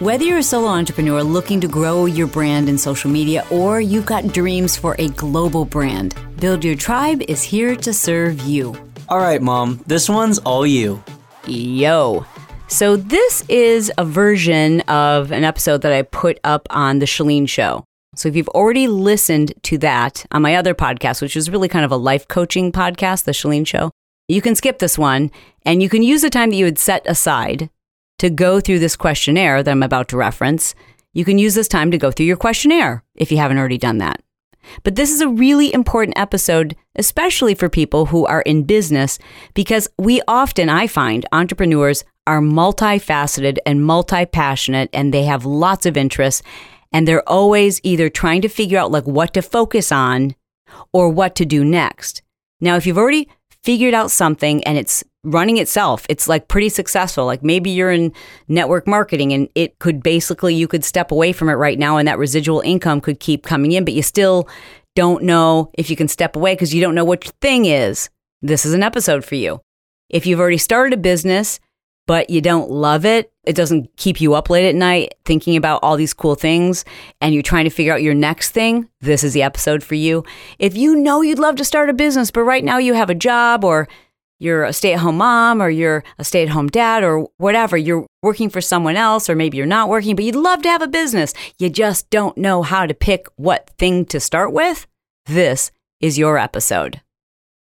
Whether you're a solo entrepreneur looking to grow your brand in social media or you've got dreams for a global brand, Build Your Tribe is here to serve you. All right, Mom, this one's all you. Yo. So, this is a version of an episode that I put up on The Chalene Show. So, if you've already listened to that on my other podcast, which is really kind of a life coaching podcast, The Chalene Show, you can skip this one and you can use the time that you had set aside to go through this questionnaire that I'm about to reference, you can use this time to go through your questionnaire if you haven't already done that. But this is a really important episode, especially for people who are in business, because we often, I find, entrepreneurs are multifaceted and multi passionate and they have lots of interests. And they're always either trying to figure out like what to focus on or what to do next. Now, if you've already figured out something and it's running itself. It's like pretty successful. Like maybe you're in network marketing and it could basically, you could step away from it right now and that residual income could keep coming in, but you still don't know if you can step away because you don't know what your thing is. This is an episode for you. If you've already started a business, but you don't love it, it doesn't keep you up late at night thinking about all these cool things, and you're trying to figure out your next thing, this is the episode for you. If you know you'd love to start a business, but right now you have a job or you're a stay at home mom or you're a stay at home dad or whatever, you're working for someone else or maybe you're not working, but you'd love to have a business. You just don't know how to pick what thing to start with. This is your episode.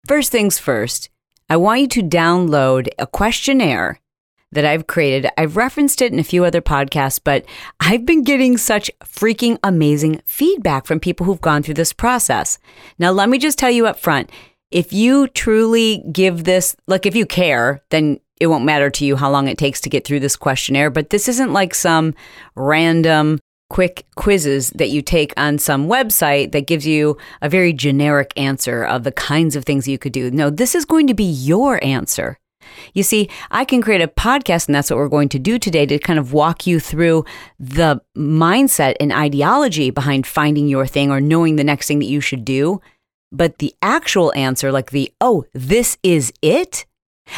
First things first, I want you to download a questionnaire that I've created. I've referenced it in a few other podcasts, but I've been getting such freaking amazing feedback from people who've gone through this process. Now, let me just tell you up front if you truly give this, like if you care, then it won't matter to you how long it takes to get through this questionnaire. But this isn't like some random quick quizzes that you take on some website that gives you a very generic answer of the kinds of things you could do. No, this is going to be your answer. You see, I can create a podcast, and that's what we're going to do today to kind of walk you through the mindset and ideology behind finding your thing or knowing the next thing that you should do. But the actual answer, like the, oh, this is it,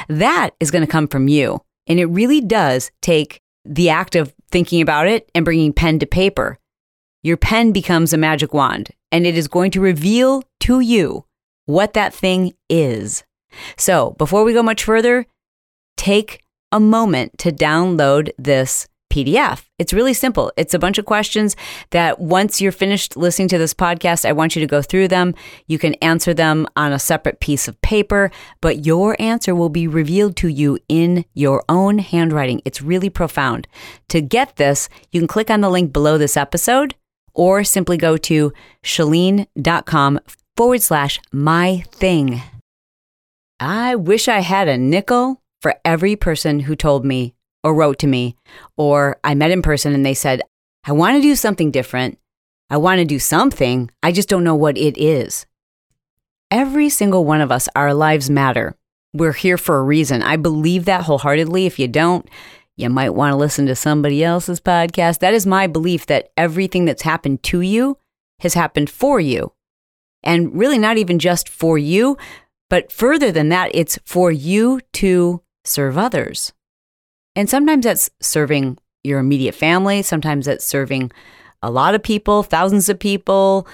that is going to come from you. And it really does take the act of thinking about it and bringing pen to paper. Your pen becomes a magic wand and it is going to reveal to you what that thing is. So before we go much further, take a moment to download this PDF. It's really simple. It's a bunch of questions that once you're finished listening to this podcast, I want you to go through them. You can answer them on a separate piece of paper, but your answer will be revealed to you in your own handwriting. It's really profound. To get this, you can click on the link below this episode or simply go to chalene.com forward slash my thing. I wish I had a nickel for every person who told me or wrote to me, or I met in person and they said, I want to do something different. I want to do something. I just don't know what it is. Every single one of us, our lives matter. We're here for a reason. I believe that wholeheartedly. If you don't, you might want to listen to somebody else's podcast. That is my belief that everything that's happened to you has happened for you. And really, not even just for you, but further than that, it's for you to serve others. And sometimes that's serving your immediate family, sometimes that's serving a lot of people, thousands of people.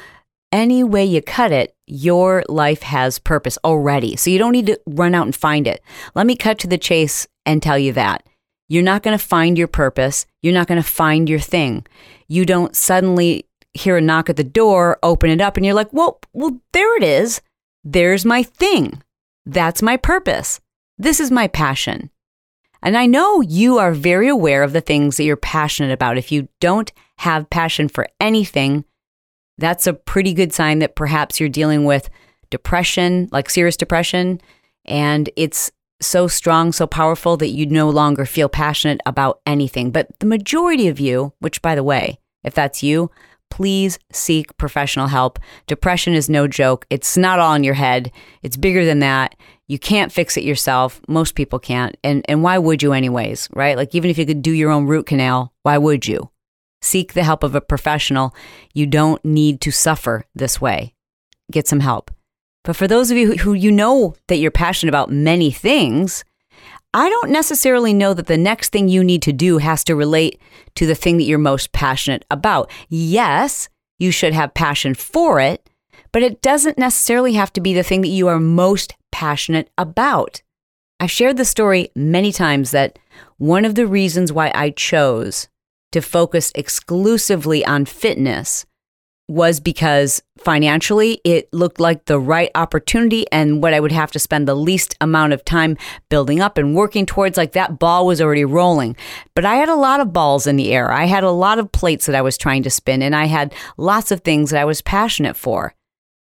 Any way you cut it, your life has purpose already. So you don't need to run out and find it. Let me cut to the chase and tell you that. You're not going to find your purpose. You're not going to find your thing. You don't suddenly hear a knock at the door, open it up, and you're like, well, well, there it is. There's my thing. That's my purpose. This is my passion. And I know you are very aware of the things that you're passionate about. If you don't have passion for anything, that's a pretty good sign that perhaps you're dealing with depression, like serious depression, and it's so strong, so powerful that you no longer feel passionate about anything. But the majority of you, which by the way, if that's you, please seek professional help. Depression is no joke. It's not all in your head. It's bigger than that. You can't fix it yourself. Most people can't. And and why would you anyways, right? Like even if you could do your own root canal, why would you? Seek the help of a professional. You don't need to suffer this way. Get some help. But for those of you who, who you know that you're passionate about many things, I don't necessarily know that the next thing you need to do has to relate to the thing that you're most passionate about. Yes, you should have passion for it, but it doesn't necessarily have to be the thing that you are most passionate about. I've shared the story many times that one of the reasons why I chose to focus exclusively on fitness was because financially it looked like the right opportunity and what I would have to spend the least amount of time building up and working towards. Like that ball was already rolling. But I had a lot of balls in the air. I had a lot of plates that I was trying to spin, and I had lots of things that I was passionate for.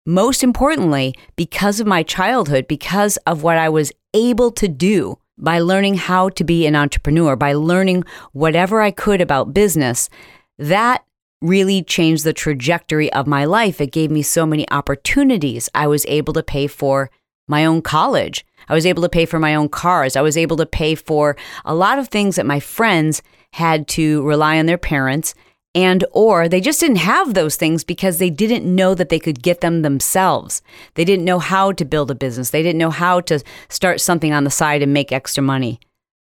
Most importantly, because of my childhood, because of what I was able to do by learning how to be an entrepreneur, by learning whatever I could about business, that really changed the trajectory of my life. It gave me so many opportunities. I was able to pay for my own college. I was able to pay for my own cars. I was able to pay for a lot of things that my friends had to rely on their parents and or they just didn't have those things because they didn't know that they could get them themselves. They didn't know how to build a business. They didn't know how to start something on the side and make extra money.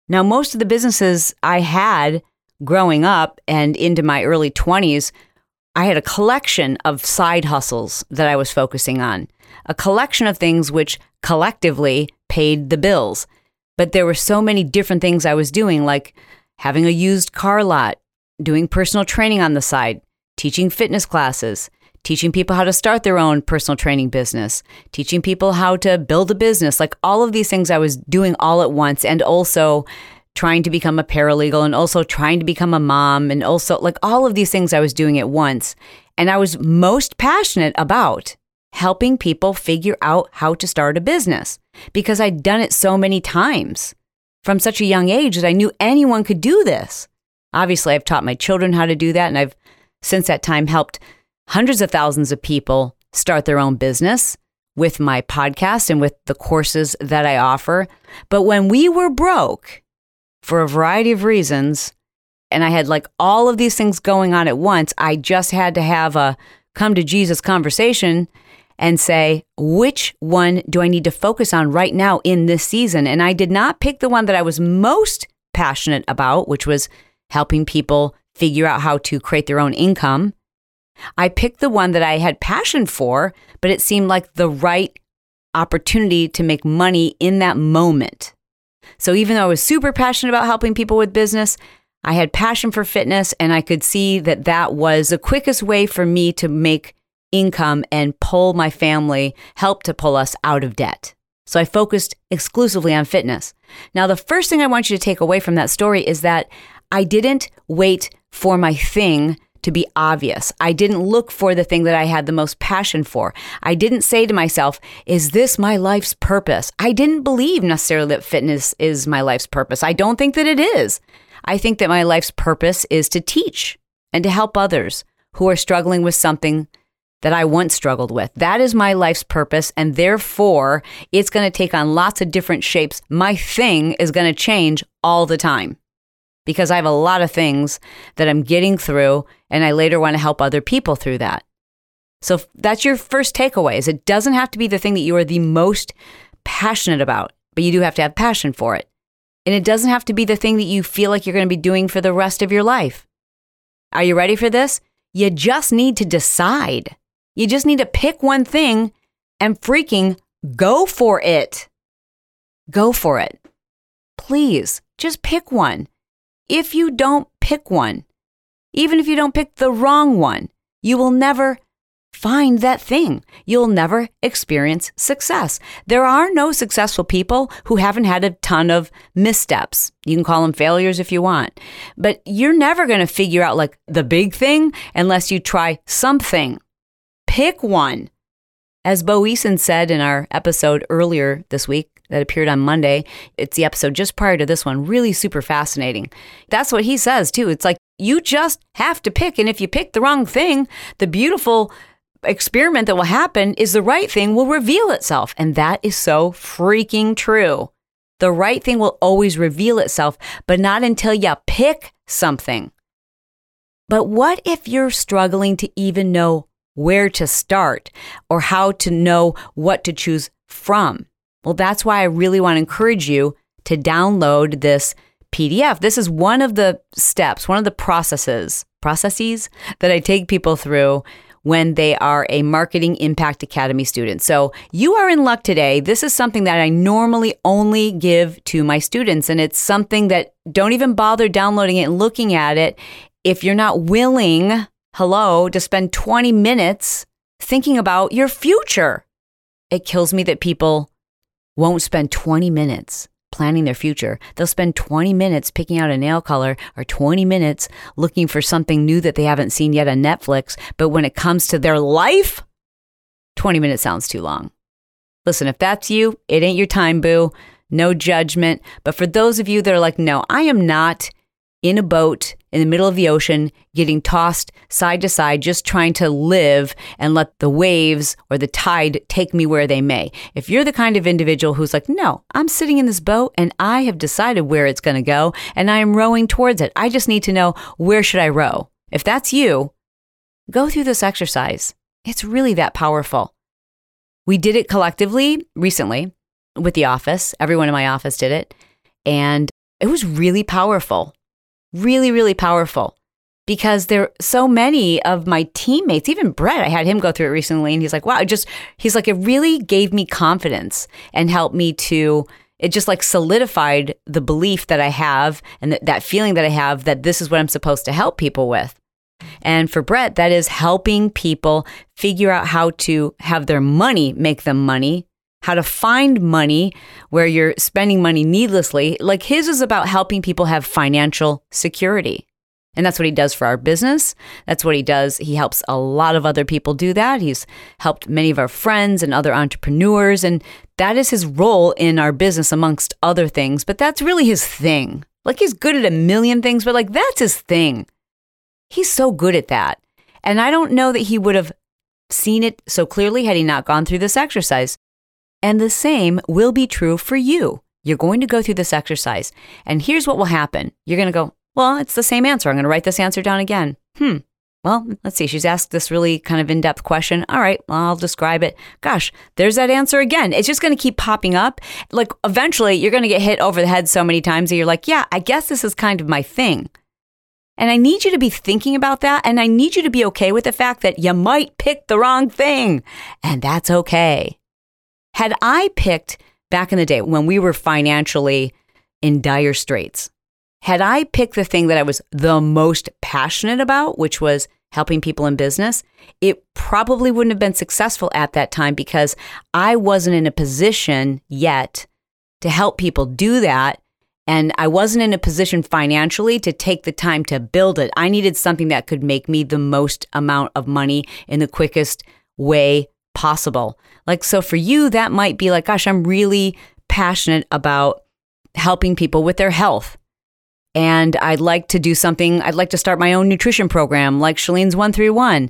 Now, most of the businesses I had growing up and into my early 20s, I had a collection of side hustles that I was focusing on, a collection of things which collectively paid the bills. But there were so many different things I was doing, like having a used car lot, doing personal training on the side, teaching fitness classes, teaching people how to start their own personal training business, teaching people how to build a business. Like all of these things I was doing all at once and also trying to become a paralegal and also trying to become a mom and also like all of these things I was doing at once. And I was most passionate about helping people figure out how to start a business because I'd done it so many times from such a young age that I knew anyone could do this. Obviously, I've taught my children how to do that. And I've since that time helped hundreds of thousands of people start their own business with my podcast and with the courses that I offer. But when we were broke, for a variety of reasons. And I had like all of these things going on at once. I just had to have a come to Jesus conversation and say, which one do I need to focus on right now in this season? And I did not pick the one that I was most passionate about, which was helping people figure out how to create their own income. I picked the one that I had passion for, but it seemed like the right opportunity to make money in that moment. So even though I was super passionate about helping people with business, I had passion for fitness and I could see that that was the quickest way for me to make income and pull my family, help to pull us out of debt. So I focused exclusively on fitness. Now, the first thing I want you to take away from that story is that I didn't wait for my thing to be obvious. I didn't look for the thing that I had the most passion for. I didn't say to myself, is this my life's purpose? I didn't believe necessarily that fitness is my life's purpose. I don't think that it is. I think that my life's purpose is to teach and to help others who are struggling with something that I once struggled with. That is my life's purpose. And therefore, it's going to take on lots of different shapes. My thing is going to change all the time because I have a lot of things that I'm getting through and I later want to help other people through that. So that's your first takeaway is it doesn't have to be the thing that you are the most passionate about, but you do have to have passion for it. And it doesn't have to be the thing that you feel like you're going to be doing for the rest of your life. Are you ready for this? You just need to decide. You just need to pick one thing and freaking go for it. Go for it. Please, just pick one if you don't pick one. Even if you don't pick the wrong one, you will never find that thing. You'll never experience success. There are no successful people who haven't had a ton of missteps. You can call them failures if you want, but you're never going to figure out like the big thing unless you try something. Pick one. As Bo Eason said in our episode earlier this week, that appeared on Monday. It's the episode just prior to this one, really super fascinating. That's what he says too. It's like You just have to pick. And if you pick the wrong thing, the beautiful experiment that will happen is the right thing will reveal itself. And that is so freaking true. The right thing will always reveal itself, but not until you pick something. But what if you're struggling to even know where to start or how to know what to choose from? Well, that's why I really want to encourage you to download this PDF. This is one of the steps, one of the processes, processes that I take people through when they are a Marketing Impact Academy student. So you are in luck today. This is something that I normally only give to my students, and it's something that don't even bother downloading it and looking at it if you're not willing, hello, to spend 20 minutes thinking about your future. It kills me that people won't spend 20 minutes planning their future. They'll spend 20 minutes picking out a nail color or 20 minutes looking for something new that they haven't seen yet on Netflix. But when it comes to their life, 20 minutes sounds too long. Listen, if that's you, it ain't your time, boo. No judgment. But for those of you that are like, no, I am not in a boat in the middle of the ocean, getting tossed side to side, just trying to live and let the waves or the tide take me where they may. If you're the kind of individual who's like, no, I'm sitting in this boat and I have decided where it's going to go and I am rowing towards it. I just need to know where should I row. If that's you, go through this exercise. It's really that powerful. We did it collectively recently with the office. Everyone in my office did it. And it was really powerful really, really powerful because there so many of my teammates, even Brett, I had him go through it recently and he's like, wow, it just, he's like, it really gave me confidence and helped me to, it just like solidified the belief that I have and that, that feeling that I have that this is what I'm supposed to help people with. And for Brett, that is helping people figure out how to have their money make them money how to find money where you're spending money needlessly. Like his is about helping people have financial security. And that's what he does for our business. That's what he does. He helps a lot of other people do that. He's helped many of our friends and other entrepreneurs. And that is his role in our business, amongst other things. But that's really his thing. Like he's good at a million things, but like that's his thing. He's so good at that. And I don't know that he would have seen it so clearly had he not gone through this exercise. And the same will be true for you. You're going to go through this exercise, and here's what will happen. You're going to go, Well, it's the same answer. I'm going to write this answer down again. Hmm. Well, let's see. She's asked this really kind of in depth question. All right, well, I'll describe it. Gosh, there's that answer again. It's just going to keep popping up. Like, eventually, you're going to get hit over the head so many times that you're like, yeah, I guess this is kind of my thing. And I need you to be thinking about that. And I need you to be okay with the fact that you might pick the wrong thing. And that's okay. Had I picked back in the day when we were financially in dire straits, had I picked the thing that I was the most passionate about, which was helping people in business, it probably wouldn't have been successful at that time because I wasn't in a position yet to help people do that. And I wasn't in a position financially to take the time to build it. I needed something that could make me the most amount of money in the quickest way possible. Like, so for you, that might be like, gosh, I'm really passionate about helping people with their health. And I'd like to do something, I'd like to start my own nutrition program like Chalene's 131.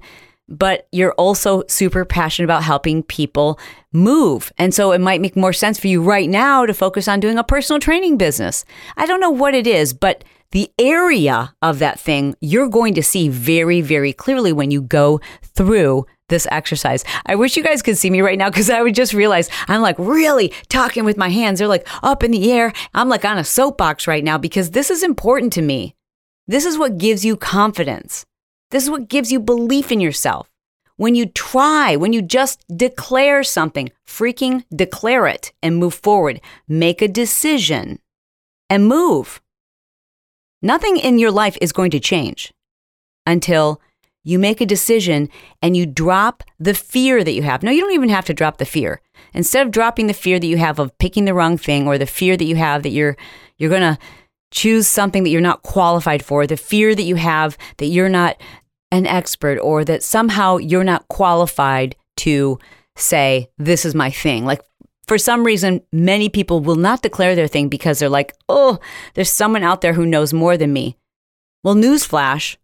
But you're also super passionate about helping people move. And so it might make more sense for you right now to focus on doing a personal training business. I don't know what it is, but the area of that thing you're going to see very, very clearly when you go through this exercise. I wish you guys could see me right now because I would just realize I'm like really talking with my hands. They're like up in the air. I'm like on a soapbox right now because this is important to me. This is what gives you confidence. This is what gives you belief in yourself. When you try, when you just declare something, freaking declare it and move forward. Make a decision and move. Nothing in your life is going to change until you make a decision and you drop the fear that you have. No, you don't even have to drop the fear. Instead of dropping the fear that you have of picking the wrong thing or the fear that you have that you're you're going to choose something that you're not qualified for, the fear that you have that you're not an expert or that somehow you're not qualified to say this is my thing. Like for some reason, many people will not declare their thing because they're like, oh, there's someone out there who knows more than me. Well, newsflash,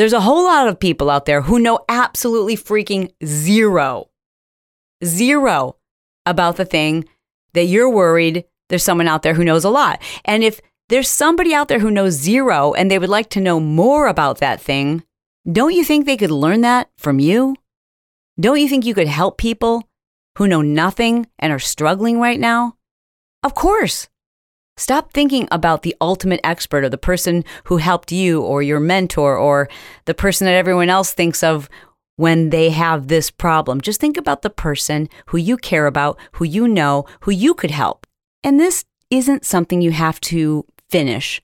there's a whole lot of people out there who know absolutely freaking zero, zero about the thing that you're worried there's someone out there who knows a lot. And if there's somebody out there who knows zero and they would like to know more about that thing, don't you think they could learn that from you? Don't you think you could help people who know nothing and are struggling right now? Of course. Stop thinking about the ultimate expert or the person who helped you or your mentor or the person that everyone else thinks of when they have this problem. Just think about the person who you care about, who you know, who you could help. And this isn't something you have to finish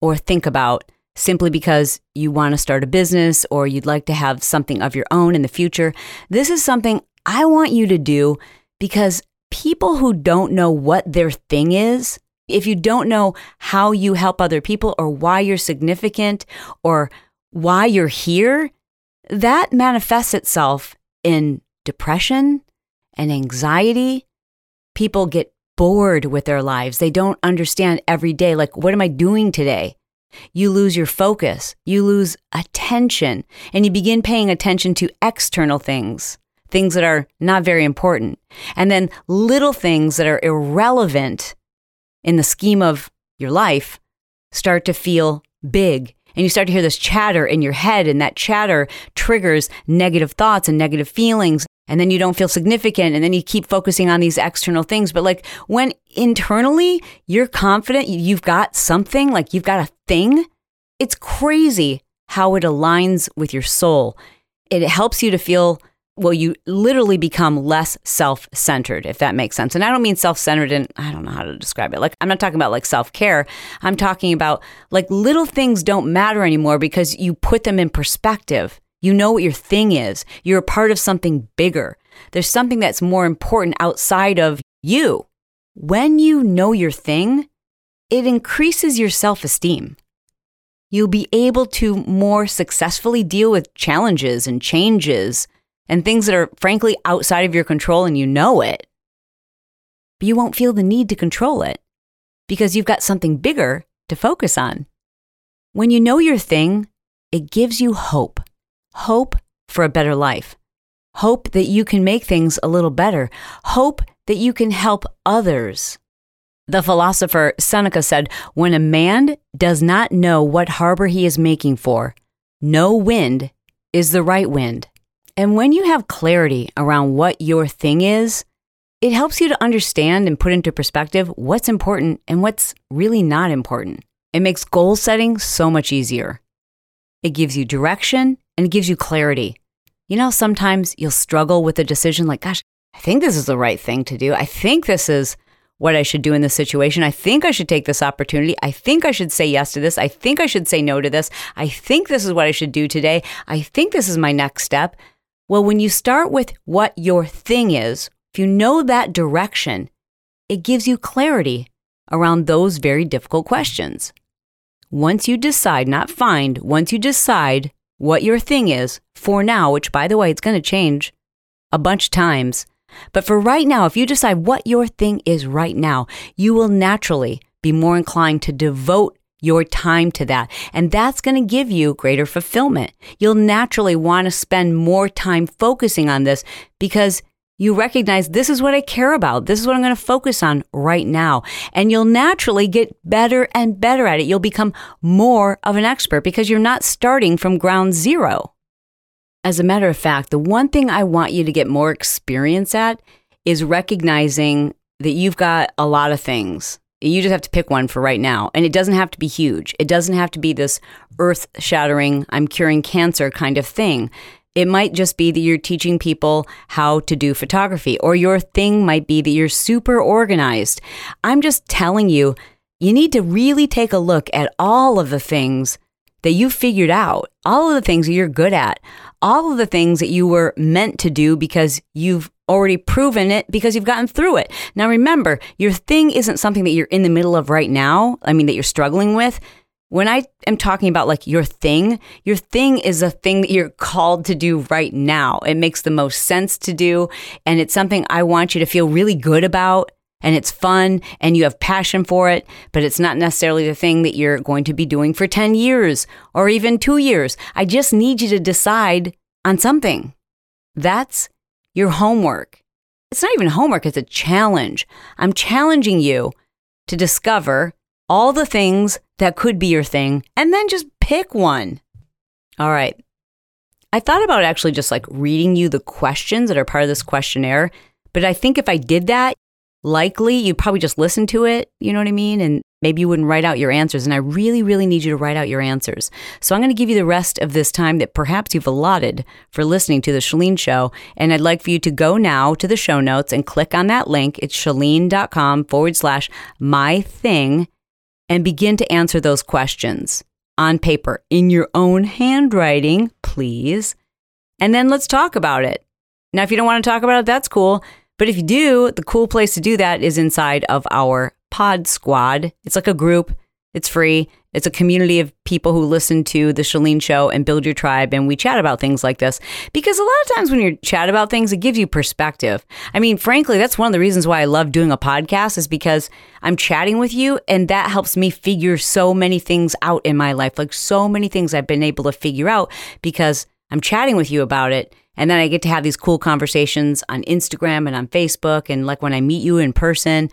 or think about simply because you want to start a business or you'd like to have something of your own in the future. This is something I want you to do because people who don't know what their thing is if you don't know how you help other people or why you're significant or why you're here, that manifests itself in depression and anxiety. People get bored with their lives. They don't understand every day, like, what am I doing today? You lose your focus, you lose attention, and you begin paying attention to external things, things that are not very important. And then little things that are irrelevant in the scheme of your life start to feel big. And you start to hear this chatter in your head, and that chatter triggers negative thoughts and negative feelings. And then you don't feel significant. And then you keep focusing on these external things. But like when internally you're confident you've got something, like you've got a thing, it's crazy how it aligns with your soul. It helps you to feel well, you literally become less self centered, if that makes sense. And I don't mean self centered and I don't know how to describe it. Like, I'm not talking about like self care. I'm talking about like little things don't matter anymore because you put them in perspective. You know what your thing is. You're a part of something bigger. There's something that's more important outside of you. When you know your thing, it increases your self esteem. You'll be able to more successfully deal with challenges and changes and things that are frankly outside of your control and you know it. But you won't feel the need to control it because you've got something bigger to focus on. When you know your thing, it gives you hope hope for a better life, hope that you can make things a little better, hope that you can help others. The philosopher Seneca said, When a man does not know what harbor he is making for, no wind is the right wind. And when you have clarity around what your thing is, it helps you to understand and put into perspective what's important and what's really not important. It makes goal setting so much easier. It gives you direction and it gives you clarity. You know, sometimes you'll struggle with a decision like, gosh, I think this is the right thing to do. I think this is what I should do in this situation. I think I should take this opportunity. I think I should say yes to this. I think I should say no to this. I think this is what I should do today. I think this is my next step. Well, when you start with what your thing is, if you know that direction, it gives you clarity around those very difficult questions. Once you decide, not find, once you decide what your thing is for now, which by the way, it's going to change a bunch of times. But for right now, if you decide what your thing is right now, you will naturally be more inclined to devote your time to that. And that's going to give you greater fulfillment. You'll naturally want to spend more time focusing on this because you recognize this is what I care about. This is what I'm going to focus on right now. And you'll naturally get better and better at it. You'll become more of an expert because you're not starting from ground zero. As a matter of fact, the one thing I want you to get more experience at is recognizing that you've got a lot of things you just have to pick one for right now. And it doesn't have to be huge. It doesn't have to be this earth shattering, I'm curing cancer kind of thing. It might just be that you're teaching people how to do photography, or your thing might be that you're super organized. I'm just telling you, you need to really take a look at all of the things that you figured out, all of the things that you're good at, all of the things that you were meant to do because you've already proven it because you've gotten through it. Now, remember, your thing isn't something that you're in the middle of right now. I mean, that you're struggling with. When I am talking about like your thing, your thing is a thing that you're called to do right now. It makes the most sense to do. And it's something I want you to feel really good about and it's fun and you have passion for it, but it's not necessarily the thing that you're going to be doing for 10 years or even two years. I just need you to decide on something. That's your homework. It's not even homework, it's a challenge. I'm challenging you to discover all the things that could be your thing and then just pick one. All right. I thought about actually just like reading you the questions that are part of this questionnaire, but I think if I did that, likely you'd probably just listen to it, you know what I mean? And maybe you wouldn't write out your answers. And I really, really need you to write out your answers. So I'm going to give you the rest of this time that perhaps you've allotted for listening to the Chalene Show. And I'd like for you to go now to the show notes and click on that link. It's chalene.com forward slash my thing and begin to answer those questions on paper in your own handwriting, please. And then let's talk about it. Now, if you don't want to talk about it, that's cool. But if you do, the cool place to do that is inside of our Pod Squad. It's like a group, it's free. It's a community of people who listen to the Chalene Show and build your tribe, and we chat about things like this. Because a lot of times when you chat about things, it gives you perspective. I mean, frankly, that's one of the reasons why I love doing a podcast is because I'm chatting with you, and that helps me figure so many things out in my life. Like so many things I've been able to figure out because I'm chatting with you about it. And then I get to have these cool conversations on Instagram and on Facebook. And like when I meet you in person,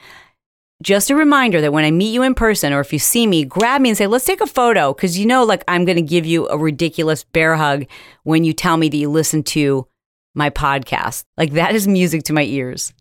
just a reminder that when I meet you in person or if you see me, grab me and say, let's take a photo. Cause you know, like I'm going to give you a ridiculous bear hug when you tell me that you listen to my podcast. Like that is music to my ears.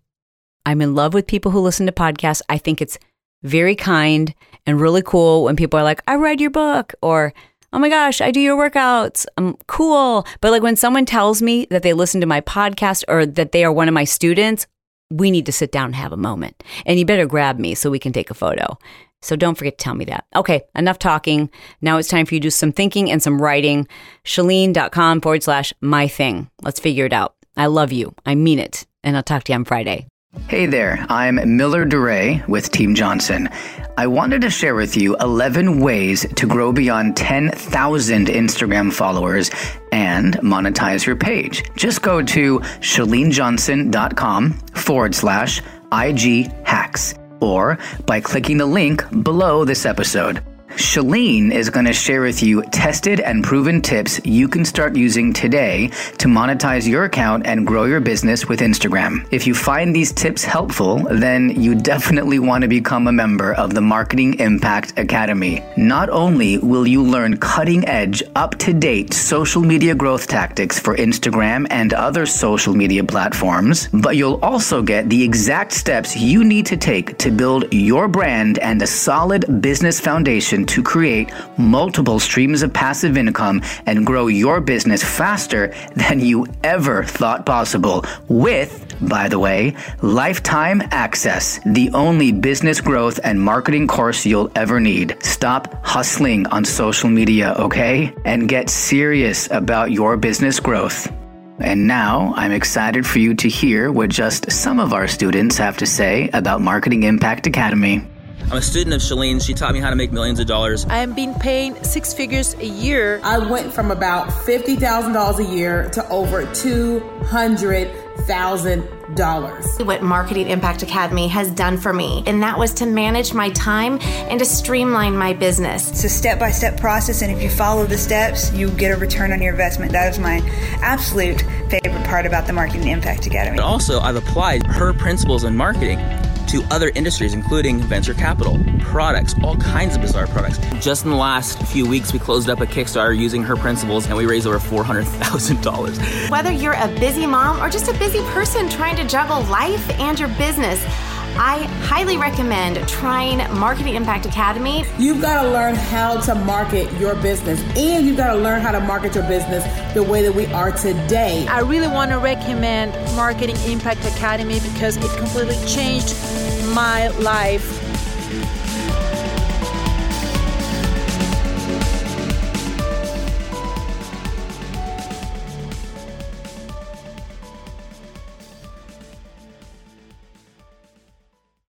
I'm in love with people who listen to podcasts. I think it's very kind and really cool when people are like, I read your book or, oh my gosh, I do your workouts. I'm cool. But like when someone tells me that they listen to my podcast or that they are one of my students, we need to sit down and have a moment. And you better grab me so we can take a photo. So don't forget to tell me that. Okay, enough talking. Now it's time for you to do some thinking and some writing. Chalene.com forward slash my thing. Let's figure it out. I love you. I mean it. And I'll talk to you on Friday. Hey there, I'm Miller DeRay with Team Johnson. I wanted to share with you 11 ways to grow beyond 10,000 Instagram followers and monetize your page. Just go to chalenejohnson.com forward slash IG hacks or by clicking the link below this episode. Chalene is going to share with you tested and proven tips you can start using today to monetize your account and grow your business with Instagram. If you find these tips helpful, then you definitely want to become a member of the Marketing Impact Academy. Not only will you learn cutting edge, up to date social media growth tactics for Instagram and other social media platforms, but you'll also get the exact steps you need to take to build your brand and a solid business foundation to create multiple streams of passive income and grow your business faster than you ever thought possible with, by the way, lifetime access, the only business growth and marketing course you'll ever need. Stop hustling on social media, okay? And get serious about your business growth. And now I'm excited for you to hear what just some of our students have to say about Marketing Impact Academy. I'm a student of Chalene. She taught me how to make millions of dollars. I am being paid six figures a year. I went from about $50,000 a year to over $200,000. What Marketing Impact Academy has done for me, and that was to manage my time and to streamline my business. It's a step by step process, and if you follow the steps, you get a return on your investment. That is my absolute favorite part about the Marketing Impact Academy. But also, I've applied her principles in marketing to other industries, including venture capital, products, all kinds of bizarre products. Just in the last few weeks, we closed up a Kickstarter using her principles and we raised over $400,000. Whether you're a busy mom or just a busy person trying to juggle life and your business, I highly recommend trying Marketing Impact Academy. You've got to learn how to market your business and you've got to learn how to market your business the way that we are today. I really want to recommend Marketing Impact Academy because it completely changed my life